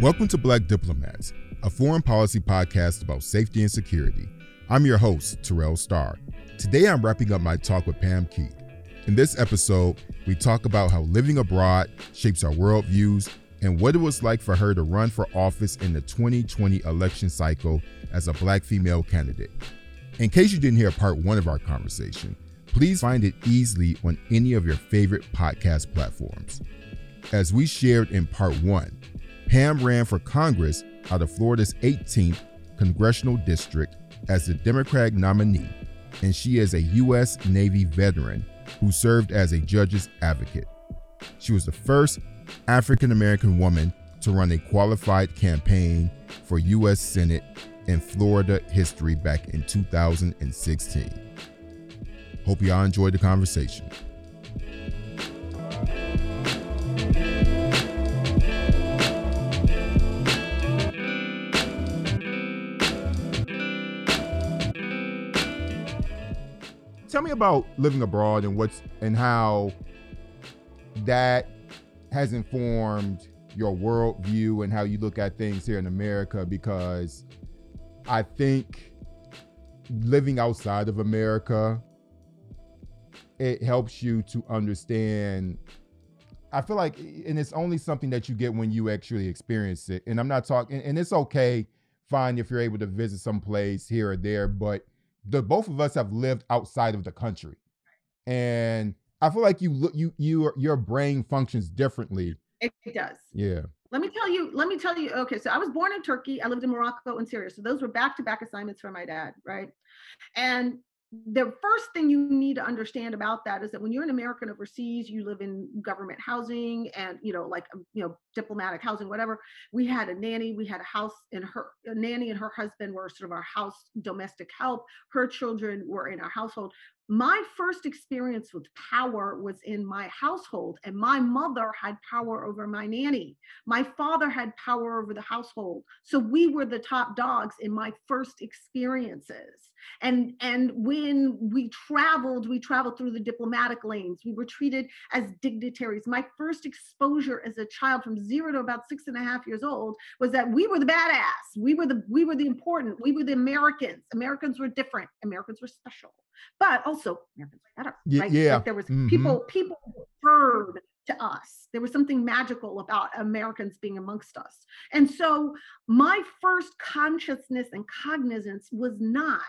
Welcome to Black Diplomats, a foreign policy podcast about safety and security. I'm your host, Terrell Starr. Today I'm wrapping up my talk with Pam Keith. In this episode, we talk about how living abroad shapes our worldviews and what it was like for her to run for office in the 2020 election cycle as a black female candidate. In case you didn't hear part one of our conversation, please find it easily on any of your favorite podcast platforms. As we shared in part one, Pam ran for Congress out of Florida's 18th congressional district as the Democratic nominee, and she is a U.S. Navy veteran who served as a judge's advocate. She was the first African American woman to run a qualified campaign for U.S. Senate in Florida history back in 2016. Hope y'all enjoyed the conversation. Me about living abroad and what's and how that has informed your worldview and how you look at things here in America because I think living outside of America it helps you to understand I feel like and it's only something that you get when you actually experience it. And I'm not talking and it's okay fine if you're able to visit some place here or there, but the both of us have lived outside of the country. And I feel like you look you you your brain functions differently. It, it does. Yeah. Let me tell you, let me tell you, okay, so I was born in Turkey. I lived in Morocco and Syria. So those were back-to-back assignments for my dad, right? And the first thing you need to understand about that is that when you're an American overseas, you live in government housing and you know, like um, you know, diplomatic housing, whatever. We had a nanny, we had a house, and her nanny and her husband were sort of our house domestic help. Her children were in our household my first experience with power was in my household and my mother had power over my nanny my father had power over the household so we were the top dogs in my first experiences and and when we traveled we traveled through the diplomatic lanes we were treated as dignitaries my first exposure as a child from zero to about six and a half years old was that we were the badass we were the we were the important we were the americans americans were different americans were special but also Americans better. Right? Yeah. Like there was mm-hmm. people, people heard to us. There was something magical about Americans being amongst us. And so my first consciousness and cognizance was not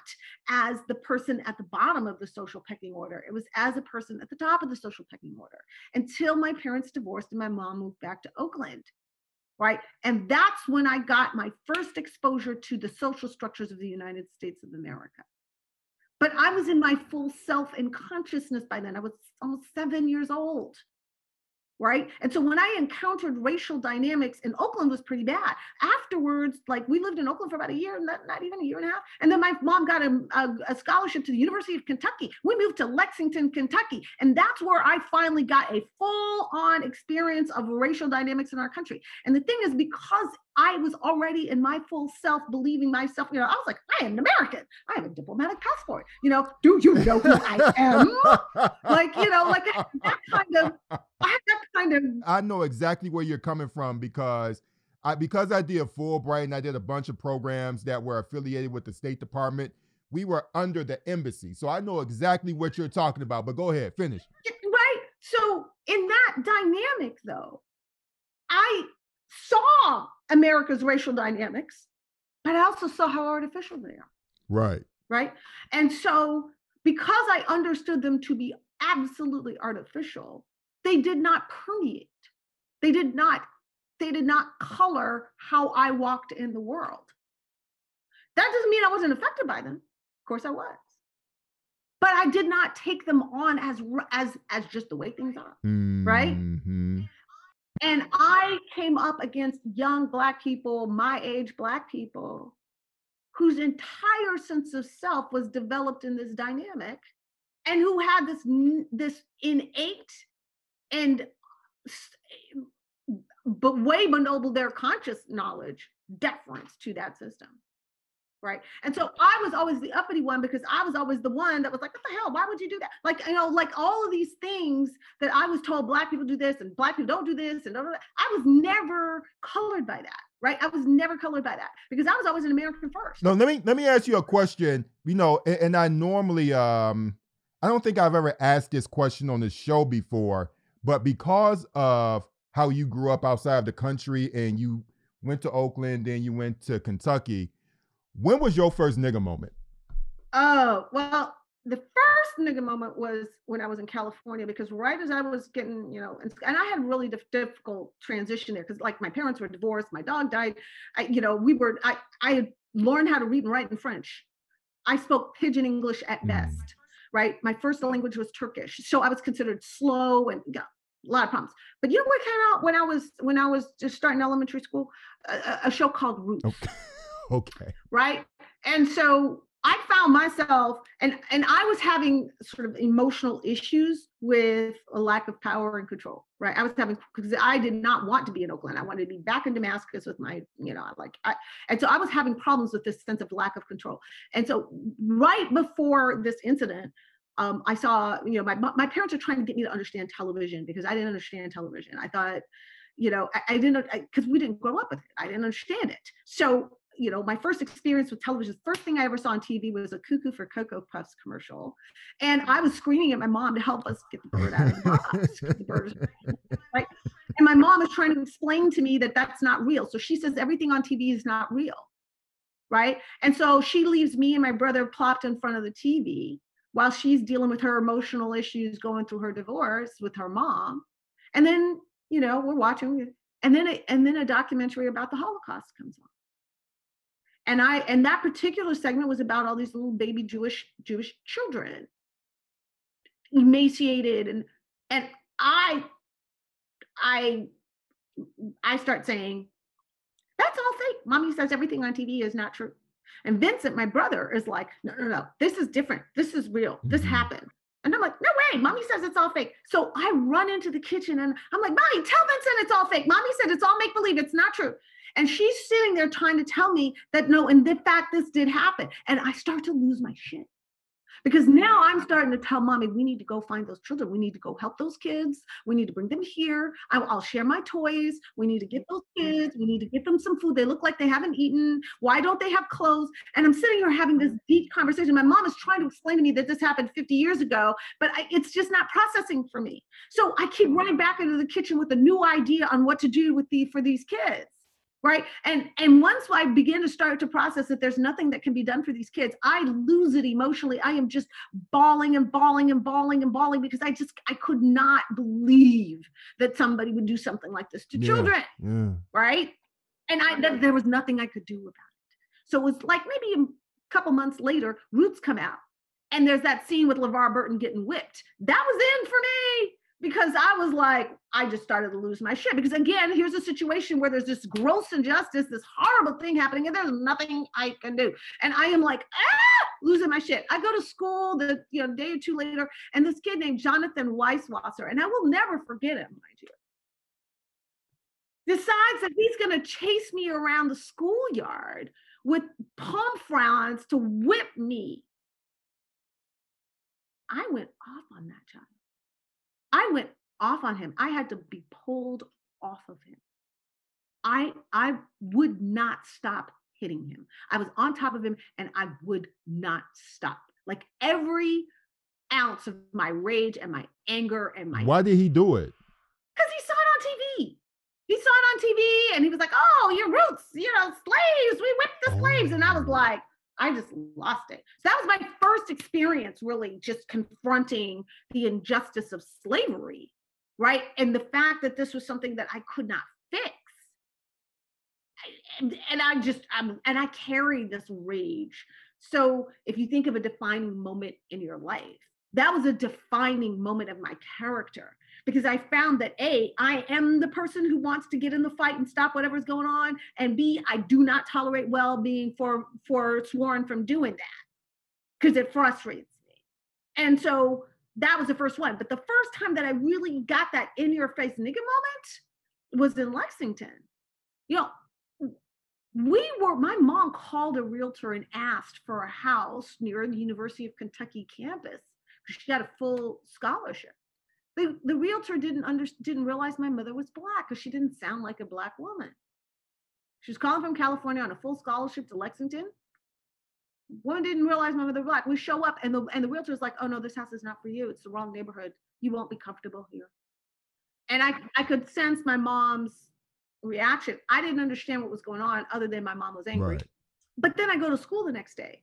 as the person at the bottom of the social pecking order. It was as a person at the top of the social pecking order until my parents divorced and my mom moved back to Oakland. Right. And that's when I got my first exposure to the social structures of the United States of America. But I was in my full self and consciousness by then. I was almost seven years old right? And so when i encountered racial dynamics in oakland was pretty bad. Afterwards like we lived in oakland for about a year not, not even a year and a half and then my mom got a, a, a, scholarship to the university of kentucky. We moved to lexington kentucky and that's where i finally got a full on experience of racial dynamics in our country. And the thing is because I was already in my full self, believing myself. You know, I was like, I am an American. I have a diplomatic passport. You know, do you know who I am? like, you know, like that kind of, I have that kind of. I know exactly where you're coming from because I because I did Fulbright and I did a bunch of programs that were affiliated with the State Department. We were under the embassy, so I know exactly what you're talking about. But go ahead, finish. Right. So in that dynamic, though, I saw America's racial dynamics, but I also saw how artificial they are. Right. Right. And so, because I understood them to be absolutely artificial, they did not permeate. They did not, they did not color how I walked in the world. That doesn't mean I wasn't affected by them. Of course I was. But I did not take them on as as as just the way things are. Mm-hmm. Right? And I came up against young Black people, my age Black people, whose entire sense of self was developed in this dynamic and who had this, this innate and but way below their conscious knowledge deference to that system right? And so I was always the uppity one because I was always the one that was like, what the hell? Why would you do that? Like, you know, like all of these things that I was told black people do this and black people don't do this and I was never colored by that. right? I was never colored by that because I was always an American first. No, let me let me ask you a question. You know, and, and I normally um I don't think I've ever asked this question on the show before, but because of how you grew up outside of the country and you went to Oakland, then you went to Kentucky, when was your first nigga moment? Oh, well, the first nigga moment was when I was in California because right as I was getting, you know, and, and I had really dif- difficult transition there because like my parents were divorced, my dog died, I, you know, we were, I, I learned how to read and write in French. I spoke pidgin English at mm. best, right? My first language was Turkish, so I was considered slow and got a lot of problems. But you know what came out when I was when I was just starting elementary school? A, a show called Roots. Okay. okay. Right, and so I found myself, and and I was having sort of emotional issues with a lack of power and control. Right, I was having because I did not want to be in Oakland. I wanted to be back in Damascus with my, you know, like, I, and so I was having problems with this sense of lack of control. And so right before this incident, um, I saw, you know, my my parents are trying to get me to understand television because I didn't understand television. I thought, you know, I, I didn't because we didn't grow up with it. I didn't understand it. So you know, my first experience with television, the first thing I ever saw on TV was a Cuckoo for Cocoa Puffs commercial. And I was screaming at my mom to help us get the bird out of the box. the bird right? And my mom is trying to explain to me that that's not real. So she says everything on TV is not real. Right. And so she leaves me and my brother plopped in front of the TV while she's dealing with her emotional issues going through her divorce with her mom. And then, you know, we're watching and then a, and then a documentary about the Holocaust comes on and i and that particular segment was about all these little baby jewish jewish children emaciated and and i i i start saying that's all fake mommy says everything on tv is not true and vincent my brother is like no no no this is different this is real this mm-hmm. happened and I'm like, no way, mommy says it's all fake. So I run into the kitchen and I'm like, mommy, tell Vincent it's all fake. Mommy said it's all make believe. It's not true. And she's sitting there trying to tell me that no, in fact this did happen. And I start to lose my shit. Because now I'm starting to tell mommy, we need to go find those children. We need to go help those kids. We need to bring them here. I'll, I'll share my toys. We need to get those kids. We need to get them some food. They look like they haven't eaten. Why don't they have clothes? And I'm sitting here having this deep conversation. My mom is trying to explain to me that this happened 50 years ago, but I, it's just not processing for me. So I keep running back into the kitchen with a new idea on what to do with the for these kids right? And and once i begin to start to process that there's nothing that can be done for these kids i lose it emotionally. I am just bawling and bawling and bawling and bawling because i just i could not believe that somebody would do something like this to yeah, children yeah. right? And i th- there was nothing i could do about it. So it was like maybe a couple months later roots come out and there's that scene with levar burton getting whipped. That was in for me because I was like, I just started to lose my shit. Because again, here's a situation where there's this gross injustice, this horrible thing happening, and there's nothing I can do. And I am like, ah, losing my shit. I go to school the you know day or two later, and this kid named Jonathan Weisswasser, and I will never forget him, mind you. Decides that he's gonna chase me around the schoolyard with palm fronds to whip me. I went off on that child. I went off on him. I had to be pulled off of him. I I would not stop hitting him. I was on top of him and I would not stop. Like every ounce of my rage and my anger and my Why did he do it? Because he saw it on TV. He saw it on TV and he was like, "Oh, your roots, you know, slaves. We whipped the slaves." And I was oh. like, I just lost it. So that was my first experience really just confronting the injustice of slavery, right? And the fact that this was something that I could not fix. And, and I just, um, and I carried this rage. So if you think of a defining moment in your life, that was a defining moment of my character because I found that A, I am the person who wants to get in the fight and stop whatever's going on. And B, I do not tolerate well being for forsworn from doing that because it frustrates me. And so that was the first one. But the first time that I really got that in your face nigga moment was in Lexington. You know, we were my mom called a realtor and asked for a house near the University of Kentucky campus because she got a full scholarship the, the realtor didn't under, didn't realize my mother was black because she didn't sound like a black woman. She was calling from California on a full scholarship to Lexington. Woman didn't realize my mother was black. We show up and the and the realtor's like, oh no, this house is not for you. It's the wrong neighborhood. You won't be comfortable here. And I I could sense my mom's reaction. I didn't understand what was going on other than my mom was angry. Right. But then I go to school the next day.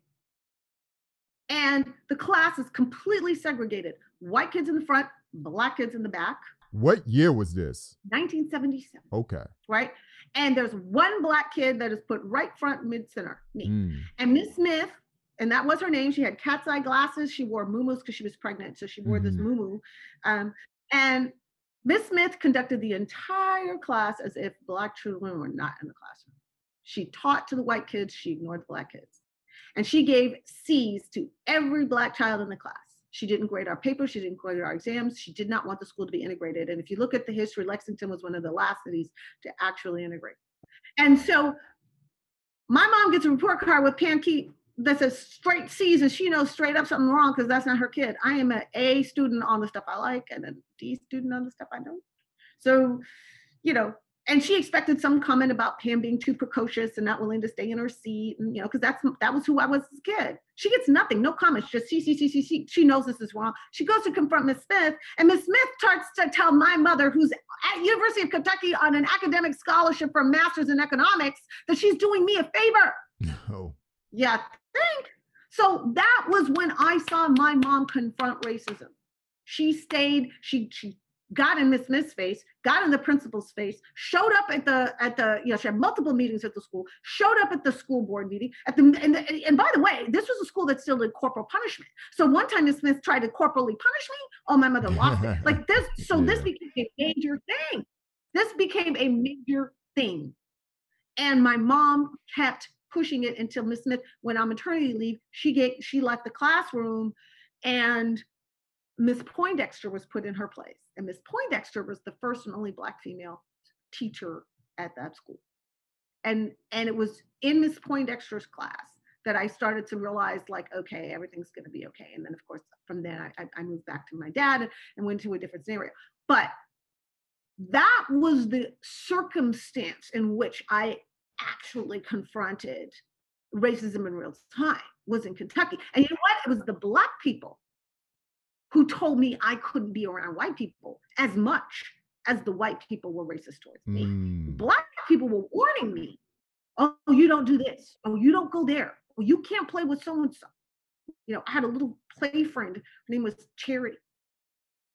And the class is completely segregated. White kids in the front, black kids in the back. What year was this? 1977. Okay. Right. And there's one black kid that is put right front mid center, me. Mm. And Miss Smith, and that was her name. She had cat's eye glasses. She wore muumuus because she was pregnant. So she wore mm. this mm-hmm. muumuu. Um, and Miss Smith conducted the entire class as if black children were not in the classroom. She taught to the white kids, she ignored the black kids. And she gave C's to every black child in the class. She didn't grade our papers. She didn't grade our exams. She did not want the school to be integrated. And if you look at the history, Lexington was one of the last cities to actually integrate. And so my mom gets a report card with Keat that says straight C's, and she knows straight up something wrong because that's not her kid. I am an A student on the stuff I like and a D student on the stuff I don't. So, you know, and she expected some comment about Pam being too precocious and not willing to stay in her seat, and you know, because that's that was who I was as a kid. She gets nothing, no comments, just see, she, see, see, see. She knows this is wrong. She goes to confront Miss Smith, and Miss Smith starts to tell my mother, who's at University of Kentucky on an academic scholarship for a master's in economics, that she's doing me a favor. No. Yeah, think. So that was when I saw my mom confront racism. She stayed. She she got in Miss Smith's face, got in the principal's face, showed up at the at the you know she had multiple meetings at the school, showed up at the school board meeting at the and, the, and by the way, this was a school that still did corporal punishment. So one time Miss Smith tried to corporally punish me. Oh, my mother lost it. Like this, so yeah. this became a major thing. This became a major thing, and my mom kept pushing it until Miss Smith went on maternity leave. She get she left the classroom, and Miss Poindexter was put in her place. And Miss Poindexter was the first and only Black female teacher at that school. And, and it was in Miss Poindexter's class that I started to realize, like, okay, everything's going to be okay. And then, of course, from then I, I moved back to my dad and went to a different scenario. But that was the circumstance in which I actually confronted racism in real time was in Kentucky. And you know what? It was the black people who told me I couldn't be around white people as much as the white people were racist towards me. Mm. Black people were warning me, oh, you don't do this. Oh, you don't go there. Oh, you can't play with so and so. You know, I had a little play friend. Her name was Charity.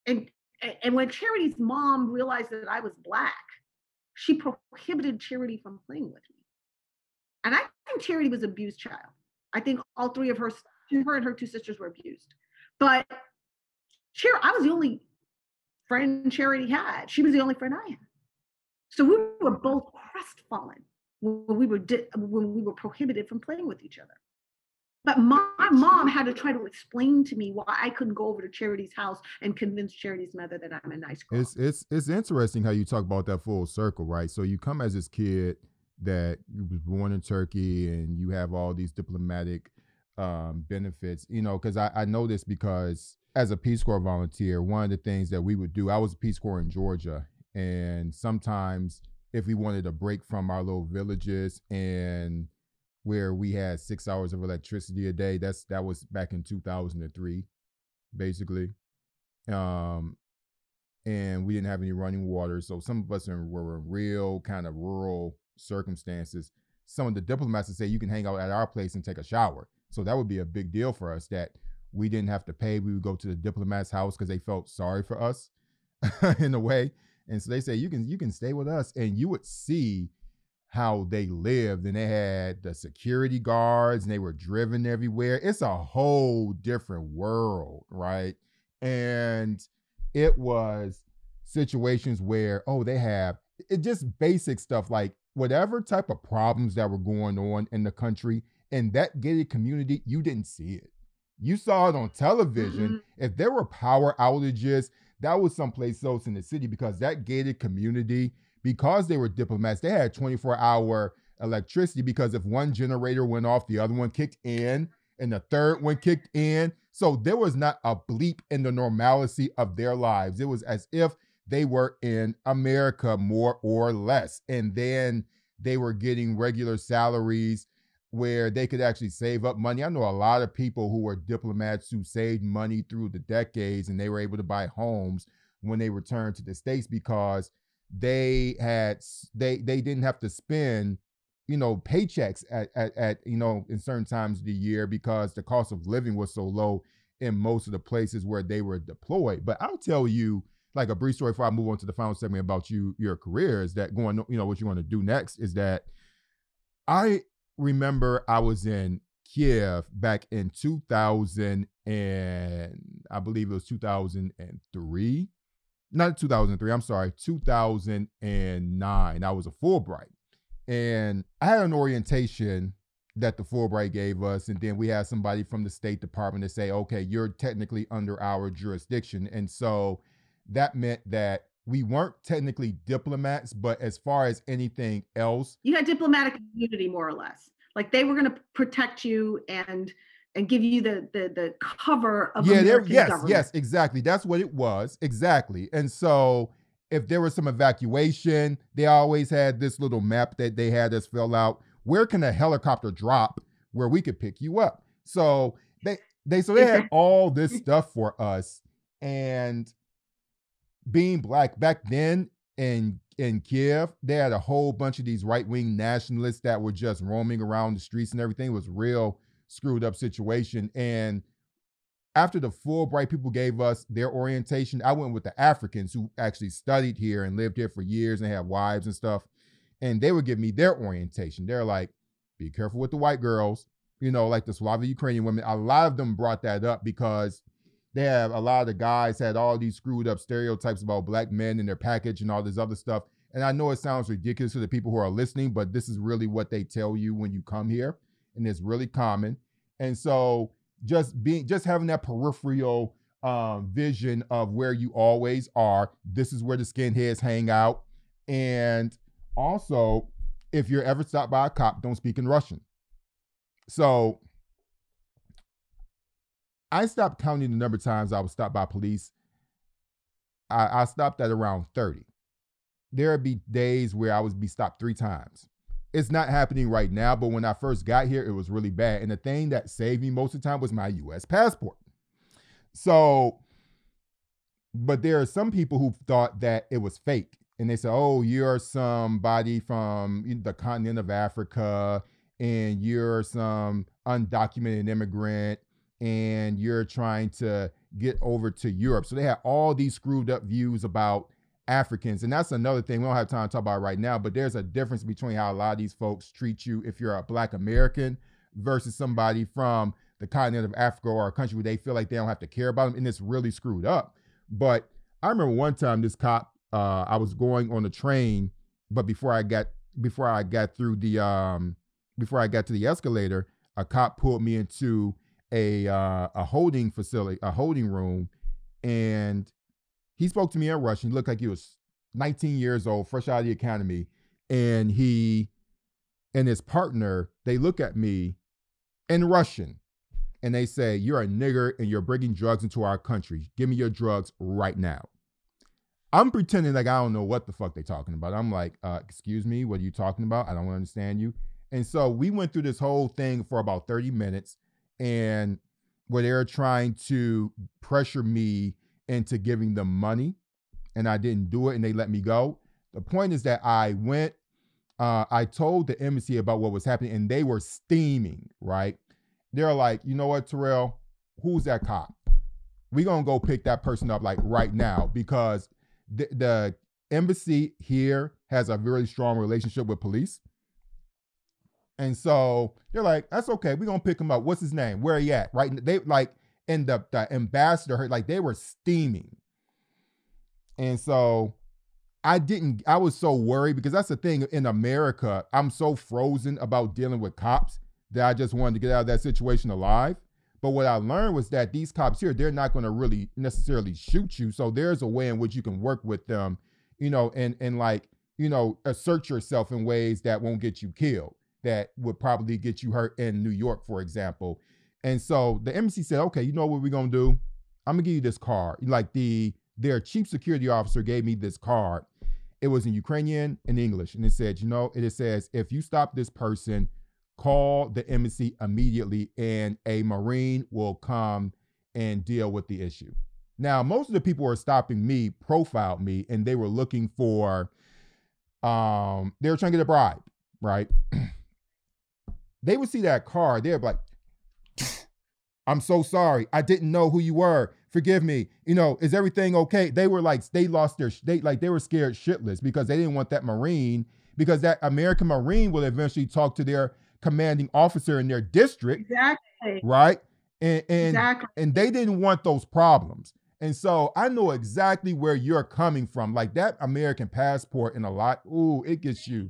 And and when Charity's mom realized that I was black, she prohibited Charity from playing with me. And I think Charity was abused child. I think all three of her, her and her two sisters were abused. But Charity, I was the only friend Charity had. She was the only friend I had. So we were both crestfallen when we were di- when we were prohibited from playing with each other. But my, mom had to try to explain to me why I couldn't go over to Charity's house and convince Charity's mother that I'm a nice girl. It's it's it's interesting how you talk about that full circle, right? So you come as this kid that was born in Turkey and you have all these diplomatic um, benefits, you know, because I, I know this because as a Peace Corps volunteer, one of the things that we would do, I was a Peace Corps in Georgia, and sometimes if we wanted a break from our little villages and where we had six hours of electricity a day, that's that was back in 2003, basically. Um, and we didn't have any running water, so some of us were in real kind of rural circumstances. Some of the diplomats would say you can hang out at our place and take a shower. So that would be a big deal for us that we didn't have to pay. We would go to the diplomat's house because they felt sorry for us in a way. And so they say you can you can stay with us, and you would see how they lived. And they had the security guards, and they were driven everywhere. It's a whole different world, right? And it was situations where oh they have it just basic stuff like whatever type of problems that were going on in the country in that gated community, you didn't see it. You saw it on television. Mm-hmm. If there were power outages, that was someplace else in the city because that gated community, because they were diplomats, they had 24 hour electricity because if one generator went off, the other one kicked in, and the third one kicked in. So there was not a bleep in the normalcy of their lives. It was as if they were in America more or less. And then they were getting regular salaries where they could actually save up money. I know a lot of people who were diplomats who saved money through the decades and they were able to buy homes when they returned to the states because they had they they didn't have to spend you know paychecks at, at, at you know in certain times of the year because the cost of living was so low in most of the places where they were deployed. But I'll tell you like a brief story before I move on to the final segment about you your career is that going you know what you want to do next is that I remember I was in Kiev back in 2000 and I believe it was 2003. Not 2003, I'm sorry, 2009. I was a Fulbright. And I had an orientation that the Fulbright gave us. And then we had somebody from the State Department to say, okay, you're technically under our jurisdiction. And so that meant that we weren't technically diplomats, but as far as anything else, you had diplomatic immunity more or less. Like they were going to protect you and and give you the the the cover of yeah, American yes, government. yes, exactly. That's what it was exactly. And so if there was some evacuation, they always had this little map that they had us fill out. Where can a helicopter drop where we could pick you up? So they they so they had all this stuff for us, and being black back then in in Kiev, they had a whole bunch of these right wing nationalists that were just roaming around the streets and everything. It was real screwed up situation. And after the Fulbright people gave us their orientation, I went with the Africans who actually studied here and lived here for years and had wives and stuff. And they would give me their orientation. They're like, be careful with the white girls, you know, like the Slavic Ukrainian women. A lot of them brought that up because they have a lot of the guys had all these screwed up stereotypes about black men and their package and all this other stuff. And I know it sounds ridiculous to the people who are listening, but this is really what they tell you when you come here. And it's really common. And so just being just having that peripheral um, vision of where you always are. This is where the skinheads hang out. And also, if you're ever stopped by a cop, don't speak in Russian. So I stopped counting the number of times I was stopped by police. I, I stopped at around 30. There would be days where I would be stopped three times. It's not happening right now, but when I first got here, it was really bad. And the thing that saved me most of the time was my US passport. So, but there are some people who thought that it was fake. And they said, oh, you're somebody from the continent of Africa and you're some undocumented immigrant and you're trying to get over to Europe. So they had all these screwed up views about Africans. And that's another thing we don't have time to talk about right now, but there's a difference between how a lot of these folks treat you if you're a black American versus somebody from the continent of Africa or a country where they feel like they don't have to care about them. And it's really screwed up. But I remember one time this cop, uh, I was going on the train, but before I got before I got through the um before I got to the escalator, a cop pulled me into a uh, a holding facility, a holding room, and he spoke to me in Russian. He looked like he was 19 years old, fresh out of the academy, and he and his partner they look at me in Russian, and they say, "You're a nigger and you're bringing drugs into our country. Give me your drugs right now." I'm pretending like I don't know what the fuck they're talking about. I'm like, uh, "Excuse me, what are you talking about? I don't understand you." And so we went through this whole thing for about 30 minutes and where they're trying to pressure me into giving them money and I didn't do it and they let me go. The point is that I went, uh, I told the embassy about what was happening and they were steaming, right? They're like, you know what, Terrell, who's that cop? we gonna go pick that person up like right now because the, the embassy here has a very strong relationship with police. And so they're like, that's okay. We're gonna pick him up. What's his name? Where he at? Right. They like and the, the ambassador, like they were steaming. And so I didn't, I was so worried because that's the thing in America. I'm so frozen about dealing with cops that I just wanted to get out of that situation alive. But what I learned was that these cops here, they're not going to really necessarily shoot you. So there's a way in which you can work with them, you know, and and like, you know, assert yourself in ways that won't get you killed that would probably get you hurt in New York, for example. And so the embassy said, okay, you know what we're gonna do? I'm gonna give you this card. Like the their chief security officer gave me this card. It was in Ukrainian and English, and it said, you know, it says if you stop this person, call the embassy immediately, and a marine will come and deal with the issue. Now, most of the people who are stopping me profiled me, and they were looking for, um, they were trying to get a bribe, right? they would see that car, they're like, I'm so sorry. I didn't know who you were. Forgive me. You know, is everything okay? They were like, they lost their, they like, they were scared shitless because they didn't want that Marine, because that American Marine will eventually talk to their commanding officer in their district. Exactly. Right. And, and, exactly. and they didn't want those problems. And so I know exactly where you're coming from. Like that American passport and a lot, ooh, it gets you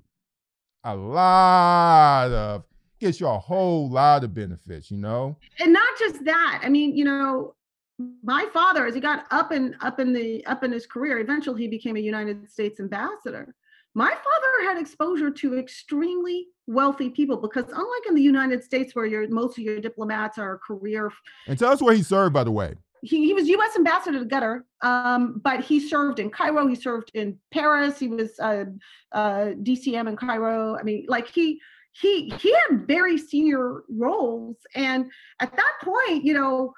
a lot of gets you a whole lot of benefits, you know? And not just that. I mean, you know, my father, as he got up and up in the up in his career, eventually he became a United States ambassador. My father had exposure to extremely wealthy people because unlike in the United States where your most of your diplomats are career and tell us where he served by the way he, he was U.S. ambassador to Qatar, um, but he served in Cairo. He served in Paris. He was uh, uh, DCM in Cairo. I mean, like he he he had very senior roles, and at that point, you know,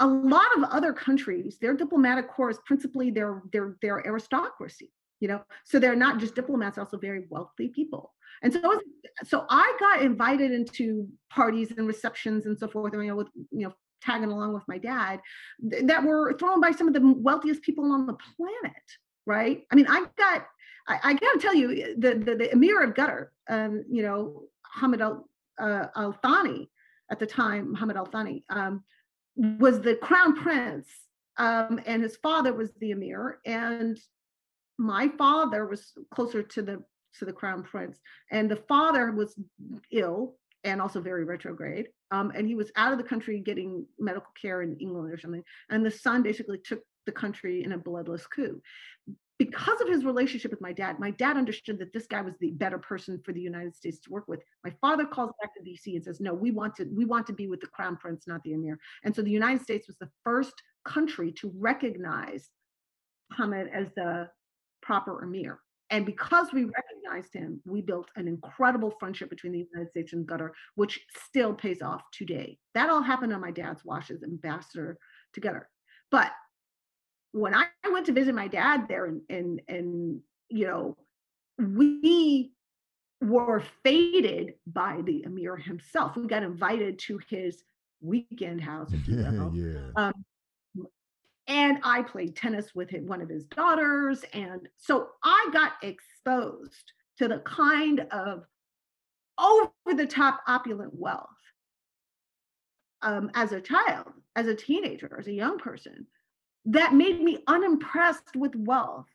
a lot of other countries, their diplomatic corps is principally their their their aristocracy. You know, so they're not just diplomats; also very wealthy people. And so, so I got invited into parties and receptions and so forth. You know, with you know tagging along with my dad that were thrown by some of the wealthiest people on the planet right i mean i got i, I gotta tell you the, the, the emir of qatar um, you know hamid al uh, al thani at the time muhammad al thani um, was the crown prince um, and his father was the emir and my father was closer to the to the crown prince and the father was ill and also very retrograde. Um, and he was out of the country getting medical care in England or something. And the son basically took the country in a bloodless coup. Because of his relationship with my dad, my dad understood that this guy was the better person for the United States to work with. My father calls back to DC and says, "No, we want to we want to be with the crown prince, not the emir." And so the United States was the first country to recognize Hamid as the proper emir. And because we recognized him, we built an incredible friendship between the United States and Qatar, which still pays off today. That all happened on my dad's watch as ambassador to Qatar. But when I went to visit my dad there, and and and you know, we were feted by the emir himself. We got invited to his weekend house, if you will. yeah. Um, and I played tennis with one of his daughters. And so I got exposed to the kind of over the top opulent wealth um, as a child, as a teenager, as a young person that made me unimpressed with wealth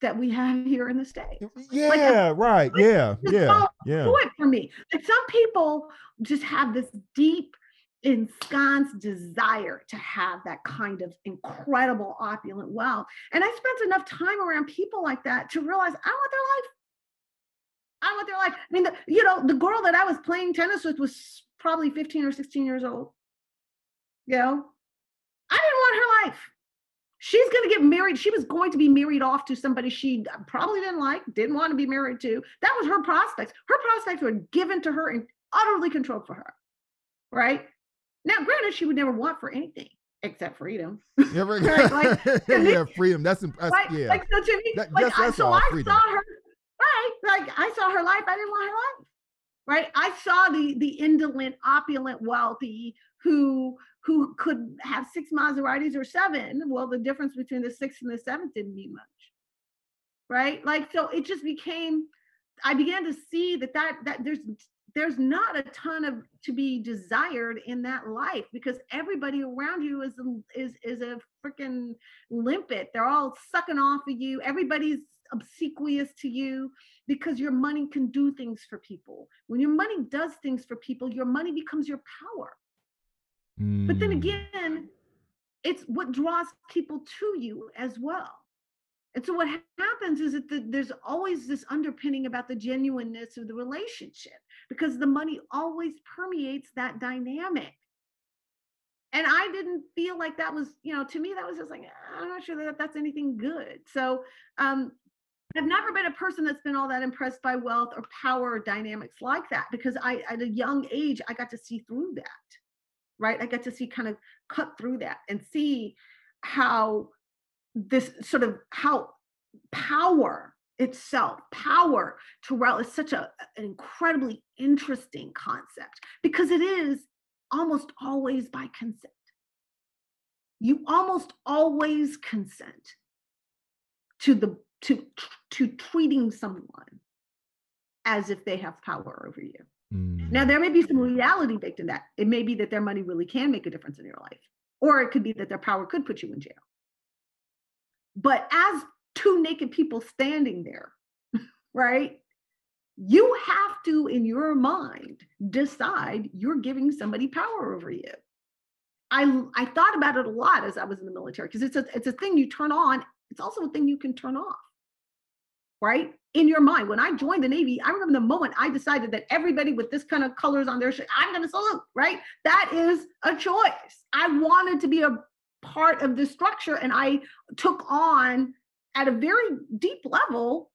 that we have here in the states. Yeah, like, right. Yeah, yeah, yeah. Do it for me. Like some people just have this deep ensconced desire to have that kind of incredible opulent wealth. And I spent enough time around people like that to realize I want their life. I want their life. I mean, the, you know, the girl that I was playing tennis with was probably 15 or 16 years old. You know, I didn't want her life. She's going to get married. She was going to be married off to somebody she probably didn't like, didn't want to be married to. That was her prospects. Her prospects were given to her and utterly controlled for her. Right. Now, granted, she would never want for anything except freedom. Yeah, right, like, yeah freedom. That's, that's like, yeah. Like so to me, that, like that's, that's so I freedom. saw her right. Like I saw her life. I didn't want her life. Right. I saw the the indolent, opulent, wealthy who who could have six Maseratis or seven. Well, the difference between the six and the seven didn't mean much. Right. Like so, it just became. I began to see that that that there's there's not a ton of to be desired in that life because everybody around you is is is a freaking limpet. They're all sucking off of you. Everybody's obsequious to you because your money can do things for people. When your money does things for people, your money becomes your power. Mm. But then mm. again, it's what draws people to you as well. And so what happens is that the, there's always this underpinning about the genuineness of the relationship because the money always permeates that dynamic. and I didn't feel like that was, you know, to me that was just like I'm not sure that that's anything good. So um, I've never been a person that's been all that impressed by wealth or power or dynamics like that because I, at a young age, I got to see through that, right? I got to see kind of cut through that and see how this sort of how power itself, power, Terrell, is such a, an incredibly interesting concept because it is almost always by consent. You almost always consent to the to to treating someone as if they have power over you. Mm. Now there may be some reality baked in that. It may be that their money really can make a difference in your life, or it could be that their power could put you in jail. But as two naked people standing there, right? You have to, in your mind, decide you're giving somebody power over you. I I thought about it a lot as I was in the military because it's a it's a thing you turn on. It's also a thing you can turn off right? In your mind. When I joined the Navy, I remember the moment I decided that everybody with this kind of colors on their shirt, I'm going to salute, right? That is a choice. I wanted to be a part of this structure and I took on at a very deep level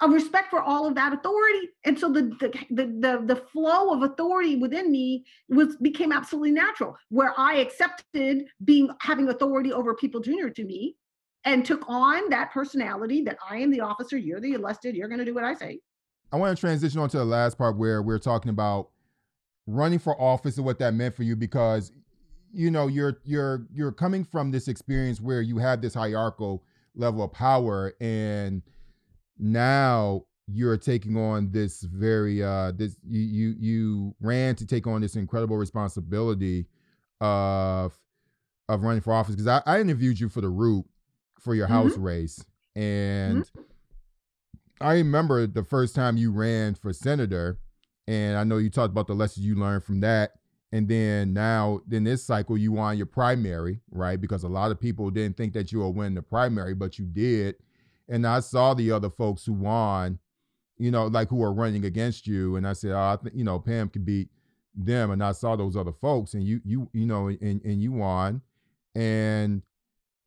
a respect for all of that authority and so the, the the the the, flow of authority within me was became absolutely natural where i accepted being having authority over people junior to me and took on that personality that I am the officer, you're the enlisted, you're going to do what I say. I want to transition on to the last part where we're talking about running for office and what that meant for you because you know you're you're you're coming from this experience where you have this hierarchical level of power and now you're taking on this very uh this you you you ran to take on this incredible responsibility of of running for office because I, I interviewed you for the root for your house mm-hmm. race. And mm-hmm. I remember the first time you ran for senator, and I know you talked about the lessons you learned from that. And then now, in this cycle, you won your primary, right? Because a lot of people didn't think that you would win the primary, but you did. And I saw the other folks who won, you know, like who are running against you, and I said, oh, I think you know Pam could beat them. And I saw those other folks, and you, you, you know, and and you won, and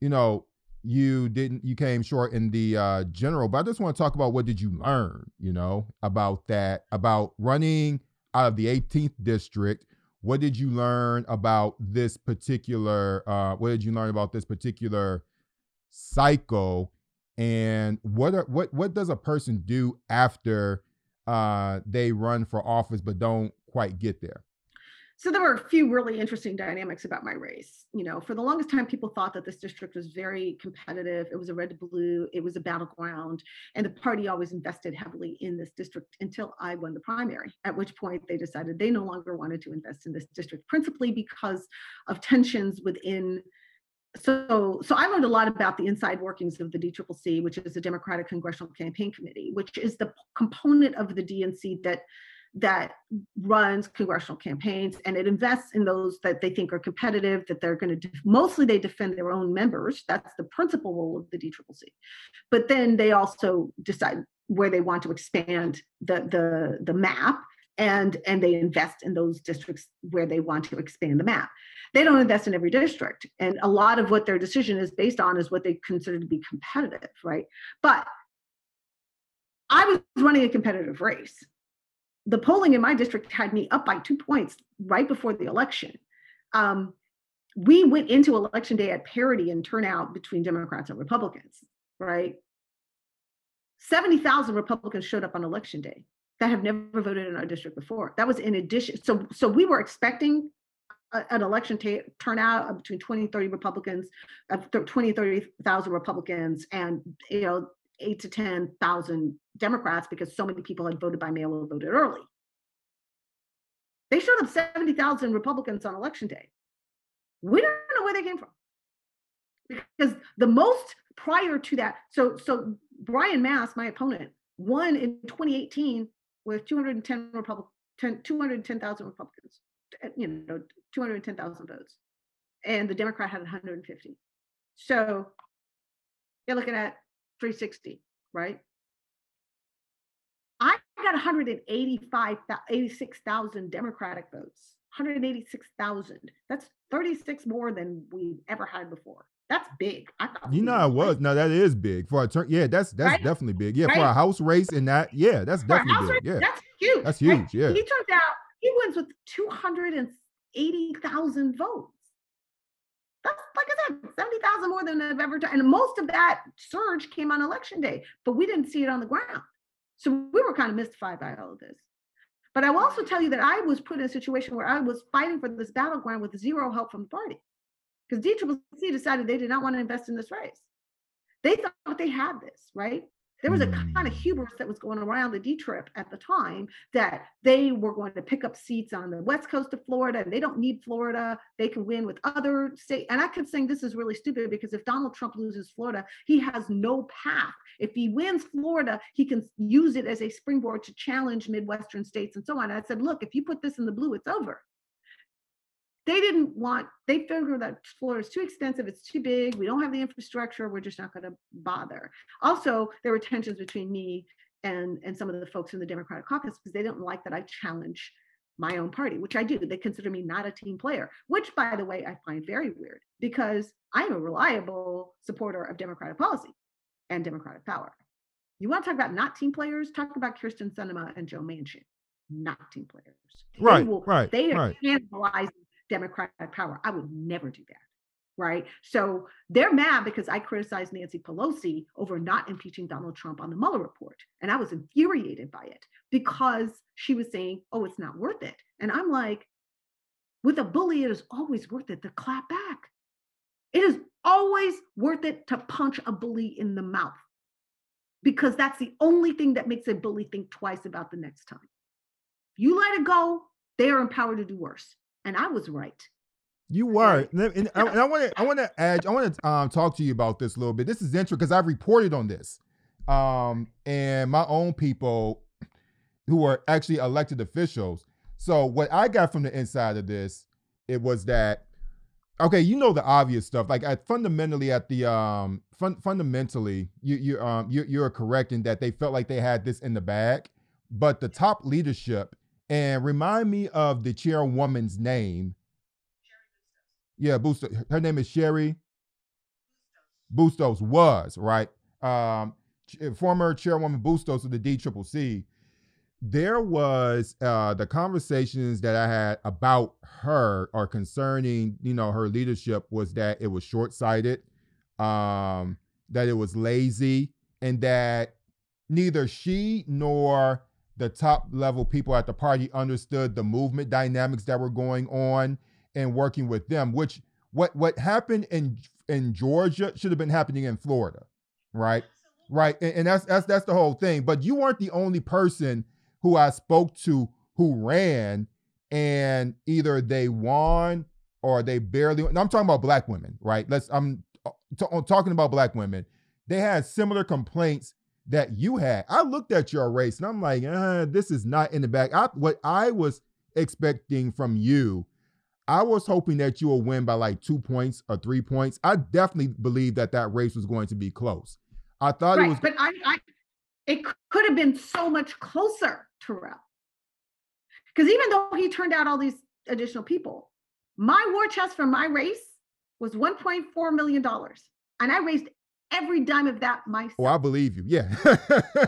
you know, you didn't you came short in the uh, general but i just want to talk about what did you learn you know about that about running out of the 18th district. What did you learn about this particular uh, what did you learn about this particular cycle? And what are, what what does a person do after uh, they run for office but don't quite get there so there were a few really interesting dynamics about my race. You know, for the longest time, people thought that this district was very competitive. It was a red to blue, it was a battleground, and the party always invested heavily in this district until I won the primary, at which point they decided they no longer wanted to invest in this district, principally because of tensions within so so i learned a lot about the inside workings of the dccc which is the democratic congressional campaign committee which is the component of the dnc that that runs congressional campaigns and it invests in those that they think are competitive that they're going to def- mostly they defend their own members that's the principal role of the dccc but then they also decide where they want to expand the the the map and and they invest in those districts where they want to expand the map. They don't invest in every district and a lot of what their decision is based on is what they consider to be competitive right? But i was running a competitive race the polling in my district had me up by two points right before the election. Um, we went into election day at parity in turnout between Democrats and Republicans, right? 70,000 Republicans showed up on election day that have never voted in our district before. That was in addition. So, so we were expecting a, an election t- turnout of between 20 30 Republicans, uh, 20, 30,000 Republicans, and, you know, eight to 10,000 Democrats because so many people had voted by mail or voted early. They showed up 70,000 Republicans on election day. We don't know where they came from. Because the most prior to that, so so Brian Mast, my opponent, won in 2018 with 210 Republic 210,000 Republicans, you know, 210,000 votes. And the Democrat had 150. So you're looking at 360, right? I got 185, 86,000 Democratic votes 186,000. That's 36 more than we've ever had before. That's big. I thought you know I was. No, that is big for a turn. Yeah, that's that's right? definitely big. Yeah, right? for a house race and that. Yeah, that's for definitely big. Race, yeah, that's huge. That's huge. Right? Yeah. He turns out he wins with 280,000 votes. That's like I said, 70,000 more than I've ever done. And most of that surge came on election day, but we didn't see it on the ground. So we were kind of mystified by all of this. But I will also tell you that I was put in a situation where I was fighting for this battleground with zero help from the party because DCCC decided they did not want to invest in this race. They thought they had this, right? There was a kind of hmm. hubris that was going around the D trip at the time that they were going to pick up seats on the west coast of Florida and they don't need Florida. They can win with other states. And I kept saying this is really stupid because if Donald Trump loses Florida, he has no path. If he wins Florida, he can use it as a springboard to challenge Midwestern states and so on. And I said, look, if you put this in the blue, it's over they didn't want they figured that Florida is too expensive it's too big we don't have the infrastructure we're just not going to bother. Also there were tensions between me and and some of the folks in the democratic caucus because they didn't like that i challenge my own party which i do they consider me not a team player which by the way i find very weird because i'm a reliable supporter of democratic policy and democratic power. You want to talk about not team players? Talk about kyrsten sinema and joe manchin not team players. Right they will, right they are right. cannibalizing Democratic power. I would never do that. Right. So they're mad because I criticized Nancy Pelosi over not impeaching Donald Trump on the Mueller report. And I was infuriated by it because she was saying, oh, it's not worth it. And I'm like, with a bully, it is always worth it to clap back. It is always worth it to punch a bully in the mouth because that's the only thing that makes a bully think twice about the next time. You let it go, they are empowered to do worse and I was right. You were, and, I, want to, I want to add, I want to um, talk to you about this a little bit. This is interesting because I've reported on this, um, and my own people who are actually elected officials. So what I got from the inside of this, it was that, okay, you know the obvious stuff. Like at fundamentally at the um, fun, fundamentally, you you um you you're correct in that they felt like they had this in the bag, but the top leadership and remind me of the chairwoman's name. Yeah, Bustos. Her name is Cheri Bustos. Was right. Um, former chairwoman Bustos of the DCCC. There was uh, the conversations that I had about her or concerning, you know, her leadership was that it was short-sighted, um, that it was lazy, and that neither she nor the top level people at the party understood the movement dynamics that were going on and working with them which what what happened in in Georgia should have been happening in Florida right? Right and, and, that's that's that's the whole thing but you weren't the only person who I spoke to who ran and either they won or they barely I'm talking about black women right? Let's I'm uh, t- talking about black women. They had similar complaints that you had. I looked at your race and I'm like, uh, this is not in the bag. I, what I was expecting from you, I was hoping that you will win by like two points or three points. I definitely believe that that race was going to be close. I thought right, it was, but I, I, it could have been so much closer, Terrell. Because even though he turned out all these additional people, my war chest for my race was 1.4 million dollars, and I raised every dime of that myself. Oh, I believe you. Yeah.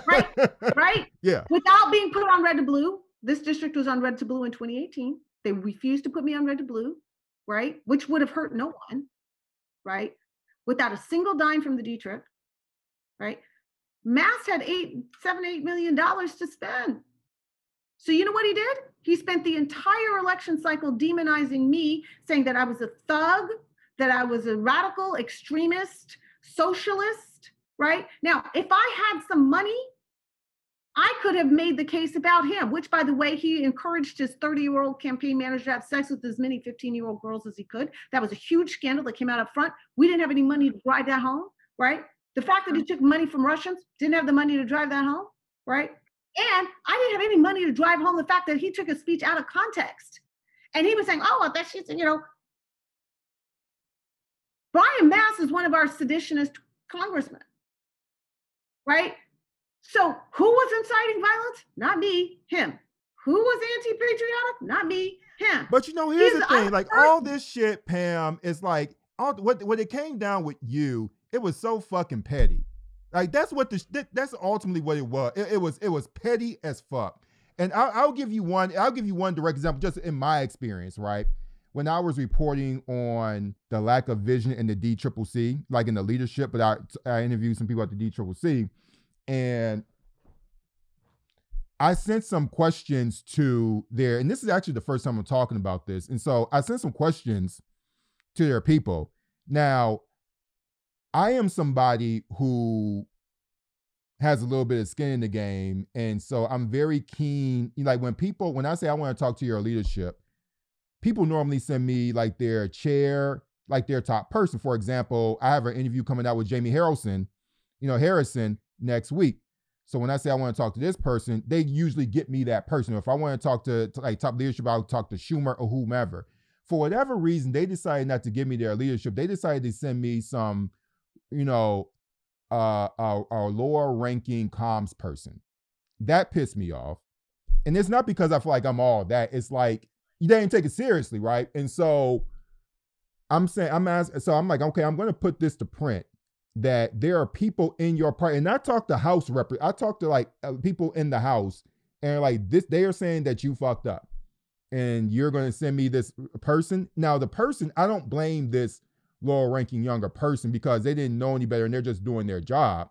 right. Right. Yeah. Without being put on red to blue. This district was on red to blue in 2018. They refused to put me on red to blue, right? Which would have hurt no one, right? Without a single dime from the D trip, right? Mast had eight, seven, eight million dollars to spend. So you know what he did? He spent the entire election cycle demonizing me, saying that I was a thug, that I was a radical extremist, socialist, right? Now, if I had some money, I could have made the case about him, which, by the way, he encouraged his 30 year old campaign manager to have sex with as many 15 year old girls as he could. That was a huge scandal that came out up front. We didn't have any money to drive that home, right? The fact that he took money from Russians, didn't have the money to drive that home, right? And I didn't have any money to drive home the fact that he took a speech out of context. And he was saying, oh, well, that's just, you know, Brian Mast is one of our seditionist congressmen, right? So who was inciting violence? Not me, him. Who was anti-patriotic? Not me. Him. But you know, here's He's the thing: like all this shit, Pam, is like all what what it came down with you. It was so fucking petty. Like that's what the that- that's ultimately what it was. It, it was it was petty as fuck. And I'll, I'll give you one. I'll give you one direct example, just in my experience, right? When I was reporting on the lack of vision in the D Triple C, like in the leadership, but I, I interviewed some people at the D Triple C, and I sent some questions to their, and this is actually the first time I'm talking about this. And so I sent some questions to their people. Now, I am somebody who has a little bit of skin in the game. And so I'm very keen. Like when people, when I say I want to talk to your leadership, people normally send me like their chair, like their top person. For example, I have an interview coming out with Jamie Harrison, you know, Harrison next week. So when I say I want to talk to this person, they usually get me that person. If I want to talk to, to like top leadership, I'll talk to Schumer or whomever. For whatever reason, they decided not to give me their leadership. They decided to send me some, you know, uh, a, a lower ranking comms person. That pissed me off. And it's not because I feel like I'm all that. It's like you didn't take it seriously, right? And so I'm saying I'm asking. So I'm like, okay, I'm going to put this to print that there are people in your party, and I talk to House rep. I talk to like uh, people in the House, and like this, they are saying that you fucked up, and you're going to send me this person. Now the person, I don't blame this lower ranking younger person because they didn't know any better and they're just doing their job.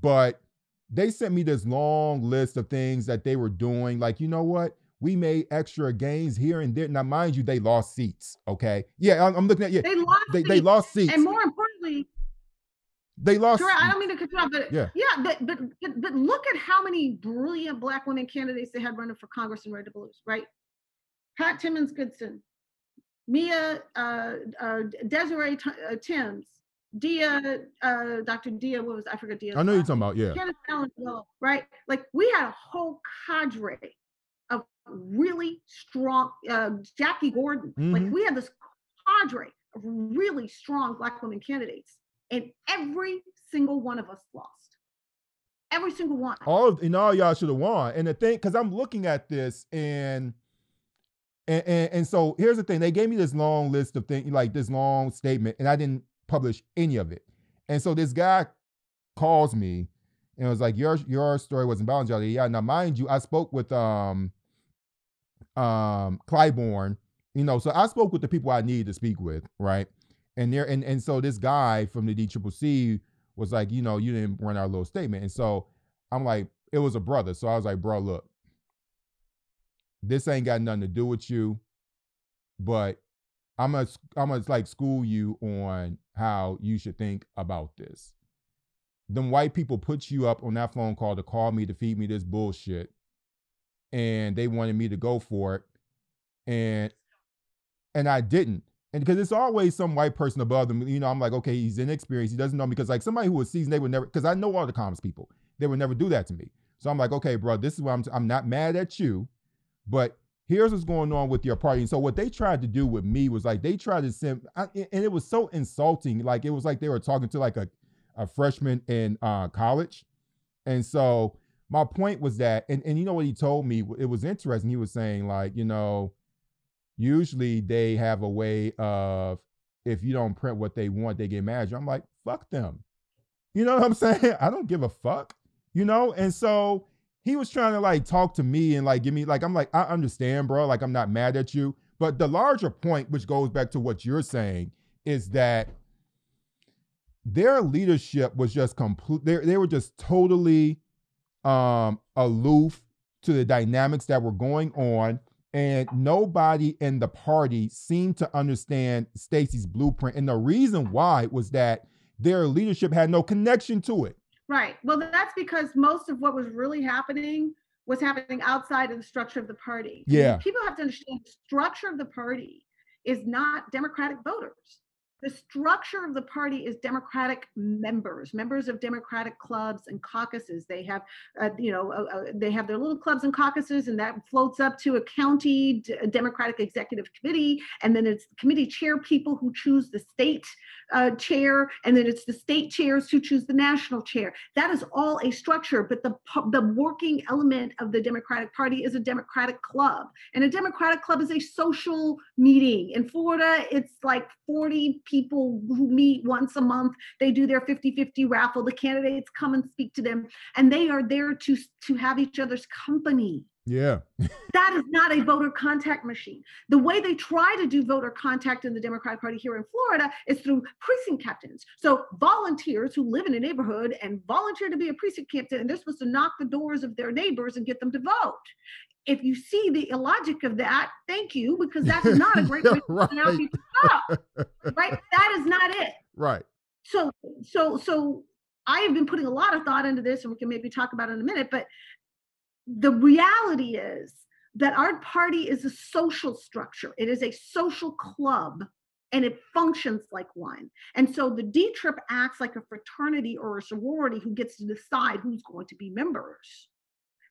But they sent me this long list of things that they were doing. Like, you know what? We made extra gains here and there. Now, mind you, they lost seats. Okay. Yeah, I'm, I'm looking at yeah. They lost. They, they lost seats. And more importantly, they lost. Sure, I don't mean to cut you off, but Yeah. yeah, but, but but look at how many brilliant black women candidates they had running for Congress in Red to Blues, right? Pat Timmons Goodson, Mia uh, uh, Desiree T- uh, Tims, Dia, uh, Dr. Dia, what was I forget Dia? I know you're talking about, yeah. Kenneth Allen, right? Like we had a whole cadre really strong, uh, Jackie Gordon. Like Mhm. we had this cadre of really strong black women candidates, and every single one of us lost. Every single one. all of and all y'all should have won. And the thing, because I'm looking at this and, and and and so here's the thing: they gave me this long list of things, like this long statement, and I didn't publish any of it. And so this guy calls me and was like, "Your your story wasn't balanced, Jolly." Yeah. Now, mind you, I spoke with um um Clyburn, you know, so I spoke with the people I needed to speak with, right? And there and and so this guy from the DCCC was like, you know, you didn't run our little statement. And so I'm like, it was a brother. So I was like, bro, look, this ain't got nothing to do with you, but I'm gonna I'm gonna like school you on how you should think about this. Them white people put you up on that phone call to call me to feed me this bullshit, and they wanted me to go for it, and and I didn't. And because it's always some white person above them, you know, I'm like, okay, he's inexperienced. He doesn't know me because like somebody who was seasoned, they would never. Because I know all the comms people, they would never do that to me. So I'm like, okay, bro, this is why I'm. I'm not mad at you, but here's what's going on with your party. And so what they tried to do with me was like they tried to send, I, and it was so insulting. Like it was like they were talking to like a, a freshman in uh, college. And so my point was that, and, and you know what he told me? It was interesting. He was saying like, you know, usually they have a way of if you don't print what they want, they get mad. I'm like, fuck them. You know what I'm saying? I don't give a fuck. You know? And so he was trying to like talk to me and like give me like I'm like, I understand, bro. Like I'm not mad at you. But the larger point, which goes back to what you're saying, is that their leadership was just complete they, they were just totally um aloof to the dynamics that were going on and nobody in the party seemed to understand Stacey's blueprint and the reason why was that their leadership had no connection to it Right. Well, that's because most of what was really happening was happening outside of the structure of the party. Yeah. People have to understand the structure of the party is not Democratic voters. The structure of the party is democratic members members of democratic clubs and caucuses. They have uh, you know uh, uh, they have their little clubs and caucuses and that floats up to a county democratic executive committee and then it's committee chair people who choose the state uh, chair and then it's the state chairs who choose the national chair that is all a structure but the the working element of the democratic party is a democratic club and a democratic club is a social meeting in florida it's like 40 people who meet once a month. They do their 50-50 raffle. The candidates come and speak to them, and they are there to to have each other's company. Yeah. that is not a voter contact machine. The way they try to do voter contact in the Democratic Party here in Florida is through precinct captains. So volunteers who live in a neighborhood and volunteer to be a precinct captain, and they're supposed to knock the doors of their neighbors and get them to vote if you see the illogic of that, thank you, because that's not a great way right. to people up. Right? That is not it. Right. So, so, so I have been putting a lot of thought into this, and we can maybe talk about it in a minute. But the reality is that our party is a social structure. It is a social club and it functions like one. And so the D trip acts like a fraternity or a sorority who gets to decide who's going to be members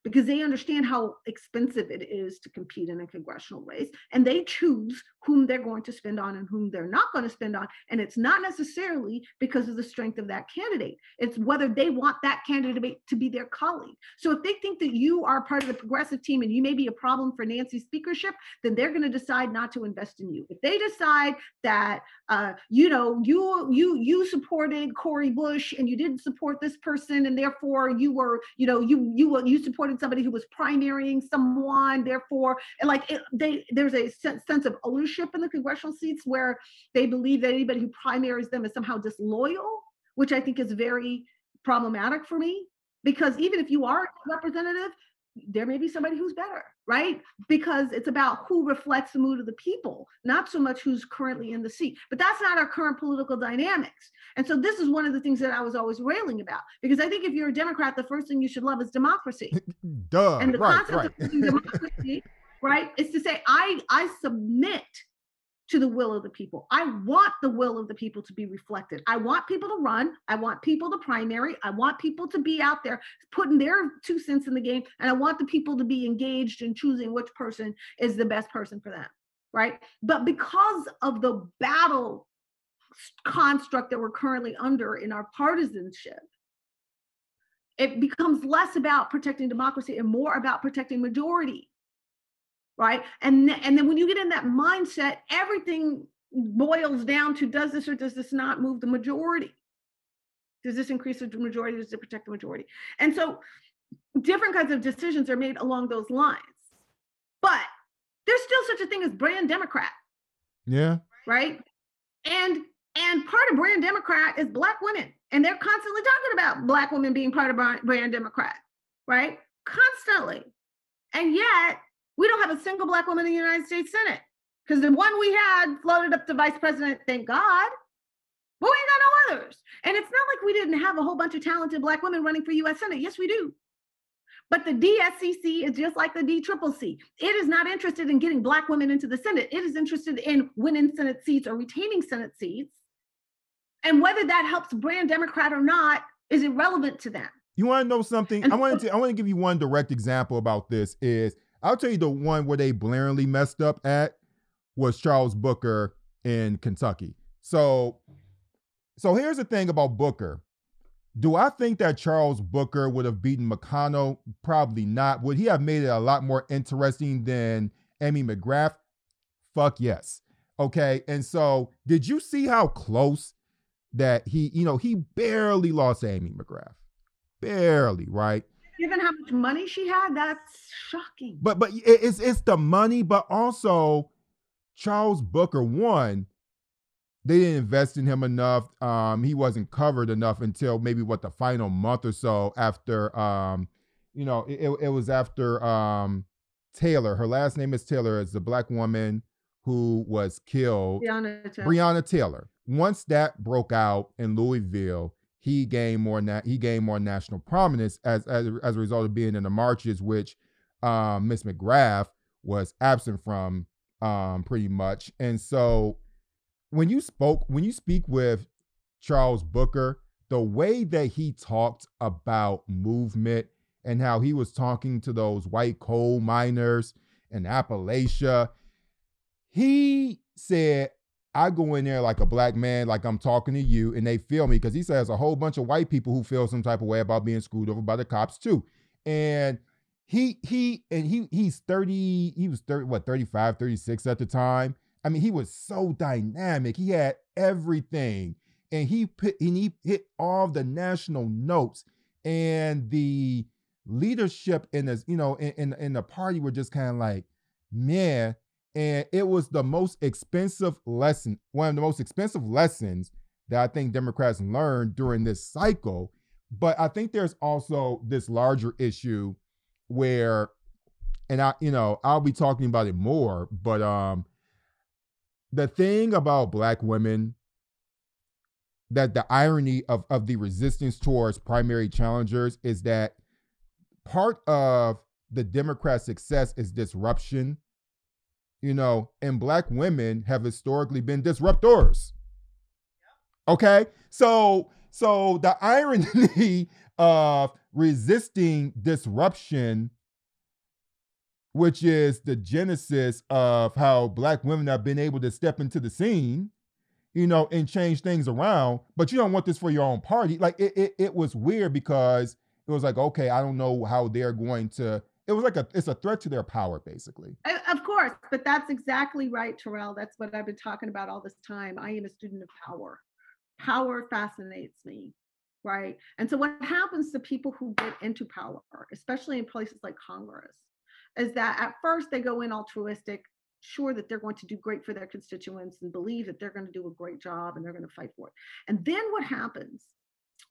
because they understand how expensive it is to compete in a congressional race and they choose whom they're going to spend on and whom they're not going to spend on and it's not necessarily because of the strength of that candidate. It's whether they want that candidate to be their colleague. So if they think that you are part of the progressive team and you may be a problem for nancy's speakership then they're going to decide not to invest in you. If they decide that uh, you know you you you supported cori bush and you didn't support this person and therefore you were you know you you you supported somebody who was primarying someone. Therefore, and like it, they, there's a sense of ownership in the congressional seats where they believe that anybody who primaries them is somehow disloyal, which I think is very problematic for me. Because even if you are a representative, there may be somebody who's better, right? Because it's about who reflects the mood of the people, not so much who's currently in the seat. But that's not our current political dynamics. And so this is one of the things that I was always railing about. Because I think if you're a Democrat, the first thing you should love is democracy. Duh. And the right, concept right. of democracy, right, is to say, I I submit to the will of the people. I want the will of the people to be reflected. I want people to run. I want people to primary. I want people to be out there putting their two cents in the game. And I want the people to be engaged in choosing which person is the best person for them. Right. But because of the battle construct that we're currently under in our partisanship, it becomes less about protecting democracy and more about protecting majority right? And and then when you get in that mindset, everything boils down to does this or does this not move the majority? Does this increase the majority? Does it protect the majority? And so different kinds of decisions are made along those lines. But there's still such a thing as brand Democrat. Yeah. Right. And and part of brand Democrat is black women. And they're constantly talking about black women being part of brand Democrat, right? Constantly. And yet we don't have a single black woman in the United States Senate because the one we had floated up to vice president, thank God. But we ain't got no others. And it's not like we didn't have a whole bunch of talented black women running for US Senate. Yes, we do. But the DSCC is just like the DCCC. It is not interested in getting black women into the Senate. It is interested in winning Senate seats or retaining Senate seats. And whether that helps brand Democrat or not is irrelevant to them. You want to know something? I wanted to I want to give you one direct example about this is I'll tell you the one where they blaringly messed up at was Charles Booker in Kentucky. So, so here's the thing about Booker. Do I think that Charles Booker would have beaten McConnell? Probably not. Would he have made it a lot more interesting than Amy McGrath? Fuck yes. Okay. And so, did you see how close that he, you know, he barely lost Amy McGrath? Barely, right? Given how much money she had, that's shocking. But but it's it's the money, but also Charles Booker one. They didn't invest in him enough. Um, he wasn't covered enough until maybe what the final month or so after. Um, you know, it, it was after um, Taylor. Her last name is Taylor. It's the black woman who was killed. Breonna Taylor. Breonna Taylor. Once that broke out in Louisville, he gained more na- he gained more national prominence as as, as a result of being in the marches, which um, Miss McGrath was absent from um, pretty much. And so when you spoke, when you speak with Charles Booker, the way that he talked about movement and how he was talking to those white coal miners in Appalachia, he said, I go in there like a black man, like I'm talking to you, and they feel me because he says a whole bunch of white people who feel some type of way about being screwed over by the cops too. And he he and he he's 30, he was 30, what 35, 36 at the time. I mean, he was so dynamic. He had everything. And he put and he hit all the national notes and the leadership in this, you know, in, in, in the party were just kind of like, man, and it was the most expensive lesson, one of the most expensive lessons that I think Democrats learned during this cycle. But I think there's also this larger issue where, and I, you know, I'll be talking about it more, but um, the thing about black women that the irony of, of the resistance towards primary challengers is that part of the Democrat success is disruption you know, and black women have historically been disruptors. Okay? So so the irony of resisting disruption which is the genesis of how black women have been able to step into the scene you know and change things around but you don't want this for your own party like it, it, it was weird because it was like okay i don't know how they're going to it was like a it's a threat to their power basically. Of course but that's exactly right terrell. That's what i've been talking about all this time. I am a student of power. Power fascinates me right? And so what happens to people who get into power especially in places like congress is that at first they go in altruistic sure that they're going to do great for their constituents and believe that they're going to do a great job and they're going to fight for it. And then what happens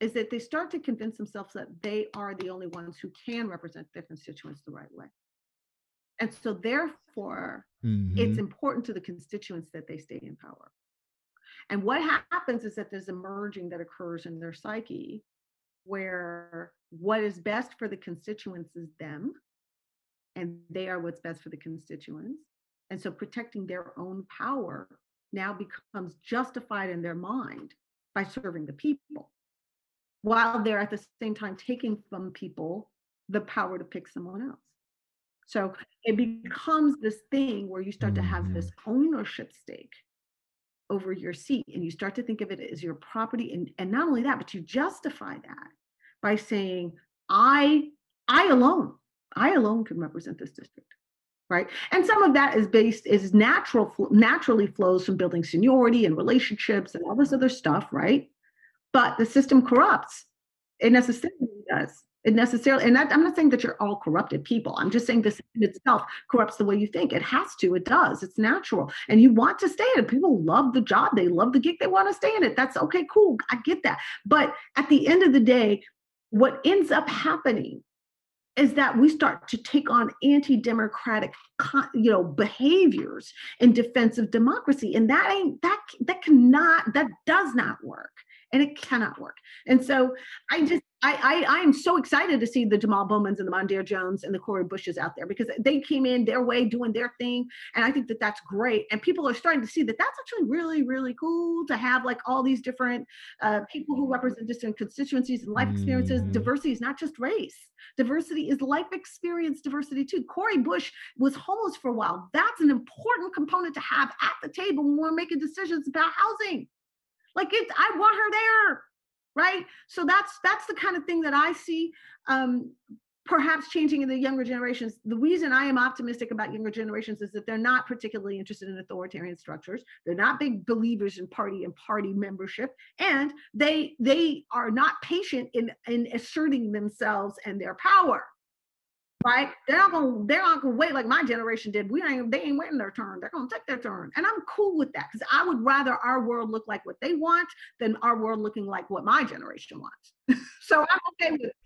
is that they start to convince themselves that they are the only ones who can represent their constituents the right way. And so, therefore, mm-hmm. it's important to the constituents that they stay in power. And what happens is that there's a merging that occurs in their psyche where what is best for the constituents is them, and they are what's best for the constituents. And so, protecting their own power now becomes justified in their mind by serving the people while they're at the same time taking from people the power to pick someone else. So it becomes this thing where you start mm-hmm. to have this mm-hmm. ownership stake over your seat and you start to think of it as your property and, and not only that but you justify that by saying i i alone i alone can represent this district right and some of that is based is natural naturally flows from building seniority and relationships and all this other stuff right but the system corrupts. It necessarily does. It necessarily, and that, I'm not saying that you're all corrupted people. I'm just saying this in itself corrupts the way you think. It has to. It does. It's natural, and you want to stay in it. People love the job. They love the gig. They want to stay in it. That's okay. Cool. I get that. But at the end of the day, what ends up happening is that we start to take on anti-democratic you know behaviors in defense of democracy and that ain't that that cannot that does not work and it cannot work. And so I just I, I I am so excited to see the Jamal Bowmans and the Mondaire Jones and the Cori Bushes out there because they came in their way doing their thing, and I think that that's great. And people are starting to see that that's actually really really cool to have like all these different uh, people who represent different constituencies and life experiences. Mm. Diversity is not just race. Diversity is life experience diversity too. Cori Bush was homeless for a while. That's an important component to have at the table when we're making decisions about housing. Like it, I want her there, right? So that's that's the kind of thing that I see um, perhaps changing in the younger generations. The reason I am optimistic about younger generations is that they're not particularly interested in authoritarian structures. They're not big believers in party and party membership, and they they are not patient in in asserting themselves and their power right? They're not gonna they're not gonna wait like my generation did. We ain't they ain't waiting their turn. They're gonna take their turn, and I'm cool with that because I would rather our world look like what they want than our world looking like what my generation wants. so I'm okay with it.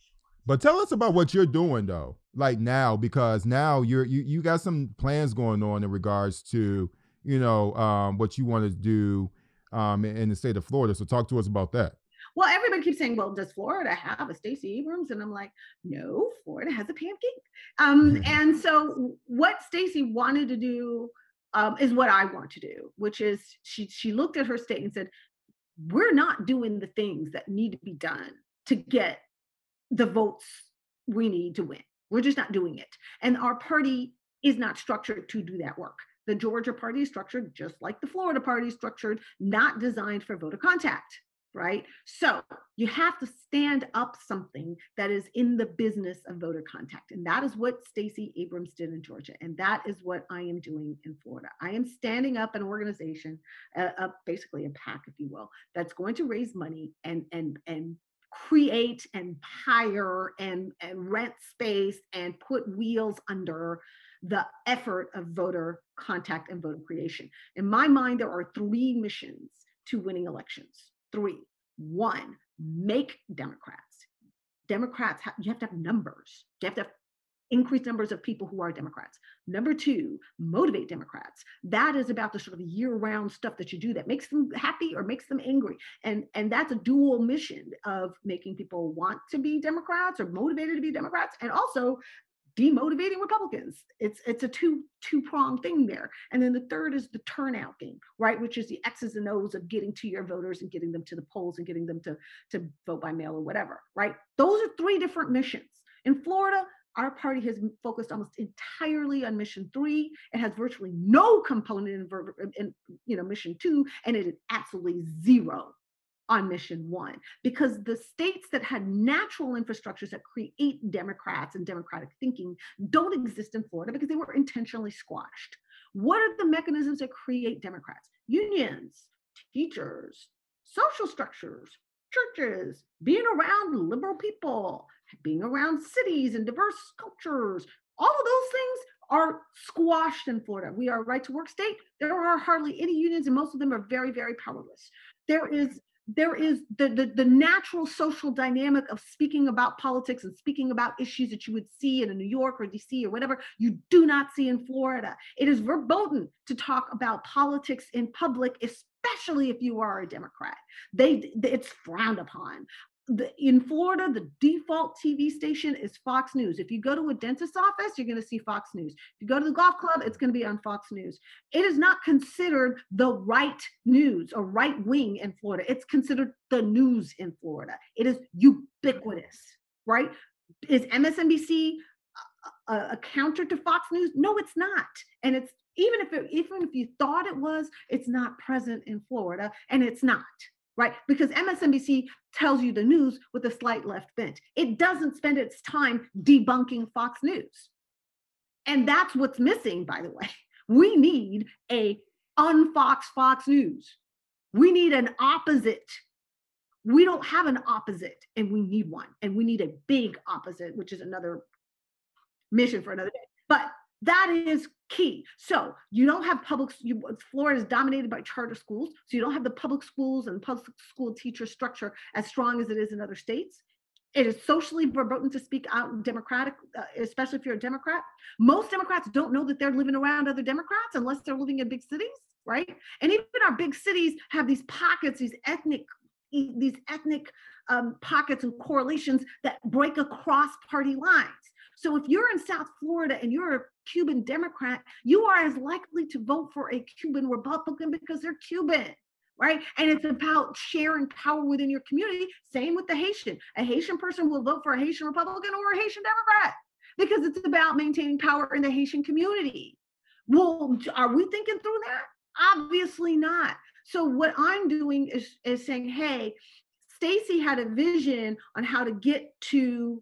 But tell us about what you're doing though, like now, because now you're you you got some plans going on in regards to you know um, what you want to do um, in the state of Florida. So talk to us about that well, everybody keeps saying, well, does Florida have a Stacey Abrams? And I'm like, no, Florida has a Pam Keith. Um, and so what Stacey wanted to do um, is what I want to do, which is she she looked at her state and said, "We're not doing the things that need to be done to get the votes we need to win. We're just not doing it, and our party is not structured to do that work. The Georgia party is structured just like the Florida party is structured, not designed for voter contact." Right? So you have to stand up something that is in the business of voter contact. And that is what Stacey Abrams did in Georgia. And that is what I am doing in Florida. I am standing up an organization, basically a PAC, if you will, that's going to raise money and, and, and create and hire and, and rent space and put wheels under the effort of voter contact and voter creation. In my mind, there are three missions to winning elections three. One, make Democrats. Democrats, you have to have numbers. You have to have increased numbers of people who are Democrats. Number two, motivate Democrats. That is about the sort of year-round stuff that you do that makes them happy or makes them angry. And, and that's a dual mission of making people want to be Democrats or motivated to be Democrats, and also demotivating Republicans. It's it's a two two prong thing there. And then the third is the turnout game, right? Which is the X's and O's of getting to your voters and getting them to the polls and getting them to to vote by mail or whatever, right? Those are three different missions. In Florida, our party has focused almost entirely on mission three. It has virtually no component in, in you know mission two, and it is absolutely zero on mission one because the states that had natural infrastructures that create Democrats and democratic thinking don't exist in Florida because they were intentionally squashed. What are the mechanisms that create Democrats? Unions, teachers, social structures, churches, being around liberal people, being around cities and diverse cultures. All of those things are squashed in Florida. We are a right to work state. There are hardly any unions, and most of them are very, very powerless. There is there is the, the, the natural social dynamic of speaking about politics and speaking about issues that you would see in New York or DC or whatever you do not see in Florida. It is verboten to talk about politics in public, especially if you are a Democrat. They it's frowned upon the, in Florida, the default TV station is Fox News. If you go to a dentist's office, you're going to see Fox News. If you go to the golf club, it's going to be on Fox News. It is not considered the right news or right wing in Florida. It's considered the news in Florida. It is ubiquitous, right? Is MSNBC a, a counter to Fox News? No, it's not. And it's even if it, even if you thought it was, it's not present in Florida, and it's not right? Because MSNBC tells you the news with a slight left bent. It doesn't spend its time debunking Fox News. And that's what's missing, by the way. We need a unfox Fox News. We need an opposite. We don't have an opposite, and we need one. And we need a big opposite, which is another mission for another day. But that is key. So you don't have public, you, Florida is dominated by charter schools. So you don't have the public schools and public school teacher structure as strong as it is in other states. It is socially verboten to speak out Democratic, uh, especially if you're a Democrat. Most Democrats don't know that they're living around other Democrats unless they're living in big cities, right? And even our big cities have these pockets, these ethnic these ethnic um, pockets and correlations that break across party lines. So if you're in South Florida and you're a Cuban Democrat, you are as likely to vote for a Cuban Republican because they're Cuban, right? And it's about sharing power within your community. Same with the Haitian. A Haitian person will vote for a Haitian Republican or a Haitian Democrat because it's about maintaining power in the Haitian community. Well, are we thinking through that? Obviously not. So what I'm doing is, is saying, hey, Stacey had a vision on how to get to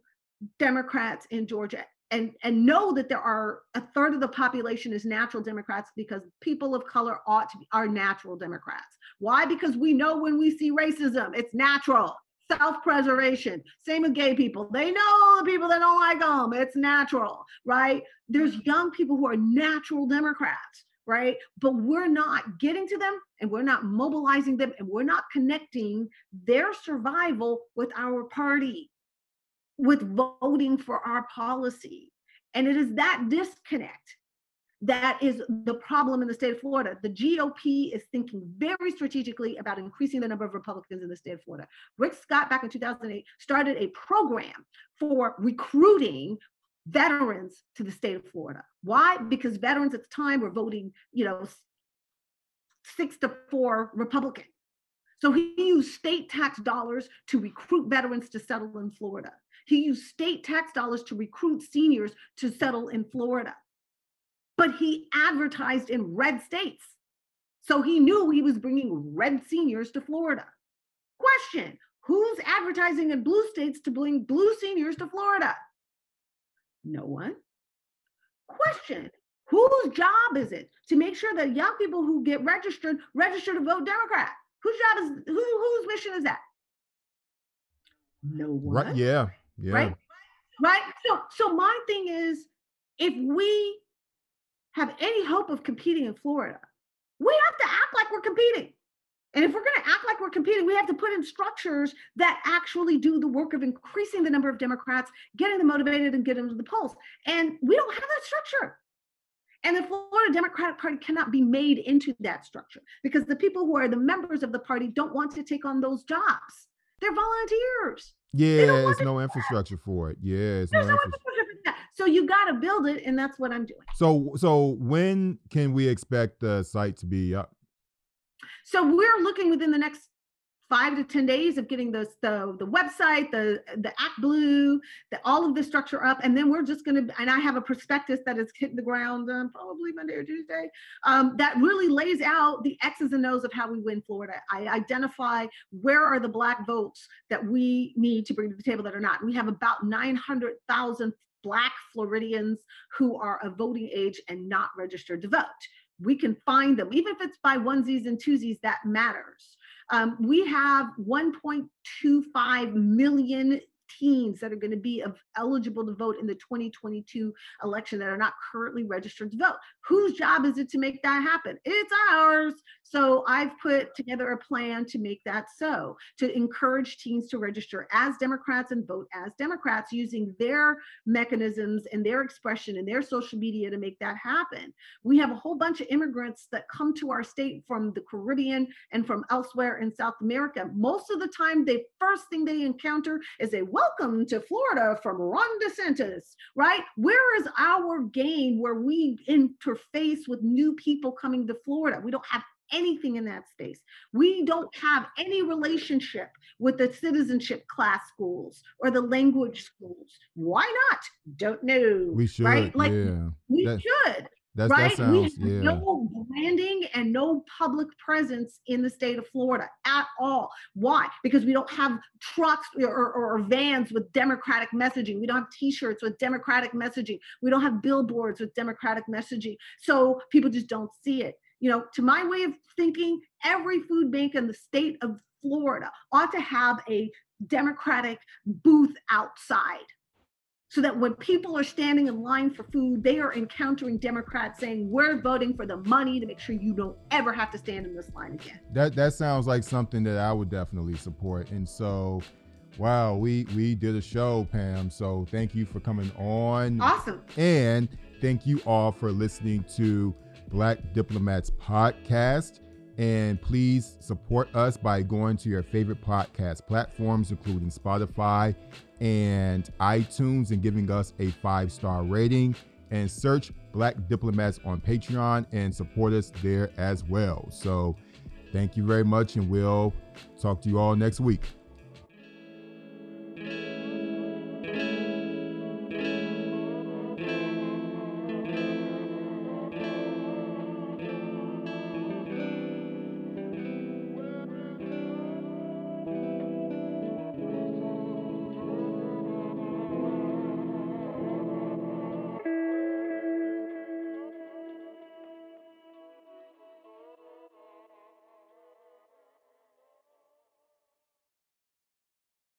Democrats in Georgia and and know that there are a third of the population is natural democrats because people of color ought to be are natural democrats. Why? Because we know when we see racism it's natural. Self-preservation same with gay people. They know the people that don't like them it's natural right? There's young people who are natural democrats right? But we're not getting to them and we're not mobilizing them and we're not connecting their survival with our party with voting for our policy. And it is that disconnect that is the problem in the state of Florida. The GOP is thinking very strategically about increasing the number of Republicans in the state of Florida. Rick Scott, back in 2008, started a program for recruiting veterans to the state of Florida. Why? Because veterans at the time were voting, you know, six to four Republican. So he used state tax dollars to recruit veterans to settle in Florida. He used state tax dollars to recruit seniors to settle in Florida. But he advertised in red states. So he knew he was bringing red seniors to Florida. Question Who's advertising in blue states to bring blue seniors to Florida? No one. Question Whose job is it to make sure that young people who get registered register to vote Democrat? Whose job is who, whose mission is that? No one. Right. Yeah. Yeah. Right. Right. So so my thing is if we have any hope of competing in Florida, we have to act like we're competing. And if we're going to act like we're competing, we have to put in structures that actually do the work of increasing the number of Democrats, getting them motivated and getting them to the polls. And we don't have that structure. And the Florida Democratic Party cannot be made into that structure because the people who are the members of the party don't want to take on those jobs. They're volunteers. Yeah, there's no infrastructure that. for it. Yeah, it's no, no infrastructure. for that. So you got to build it, and that's what I'm doing. So, so when can we expect the site to be up? So we're looking within the next five to 10 days of getting the, the, the website, the, the Act Blue, the, all of the structure up. And then we're just going to, and I have a prospectus that is hitting the ground um, probably Monday or Tuesday um, that really lays out the X's and O's of how we win Florida. I identify where are the black votes that we need to bring to the table that are not. We have about 900,000 black Floridians who are of voting age and not registered to vote we can find them, even if it's by onesies and twosies, that matters. Um, we have 1.25 million teens that are going to be eligible to vote in the 2022 election that are not currently registered to vote. Whose job is it to make that happen? It's ours. So I've put together a plan to make that so, to encourage teens to register as Democrats and vote as Democrats using their mechanisms and their expression and their social media to make that happen. We have a whole bunch of immigrants that come to our state from the Caribbean and from elsewhere in South America. Most of the time, the first thing they encounter is a welcome to Florida from Ron DeSantis, right? Where is our game where we interface with new people coming to Florida? We don't have anything in that space. We don't have any relationship with the citizenship class schools or the language schools. Why not? Don't know. We should. Right? Like yeah. we that, should. That's, right? That sounds, we have yeah. no branding and no public presence in the state of Florida at all. Why? Because we don't have trucks or, or, or vans with Democratic messaging. We don't have T-shirts with Democratic messaging. We don't have billboards with Democratic messaging. So people just don't see it. You know, to my way of thinking, every food bank in the state of Florida ought to have a Democratic booth outside so that when people are standing in line for food, they are encountering Democrats saying, "We're voting for the money to make sure you don't ever have to stand in this line again." That that sounds like something that I would definitely support. And so, wow, we we did a show, Pam. So thank you for coming on. Awesome. And thank you all for listening to Black Diplomats podcast. And please support us by going to your favorite podcast platforms, including Spotify and iTunes, and giving us a five star rating. And search Black Diplomats on Patreon and support us there as well. So, thank you very much, and we'll talk to you all next week.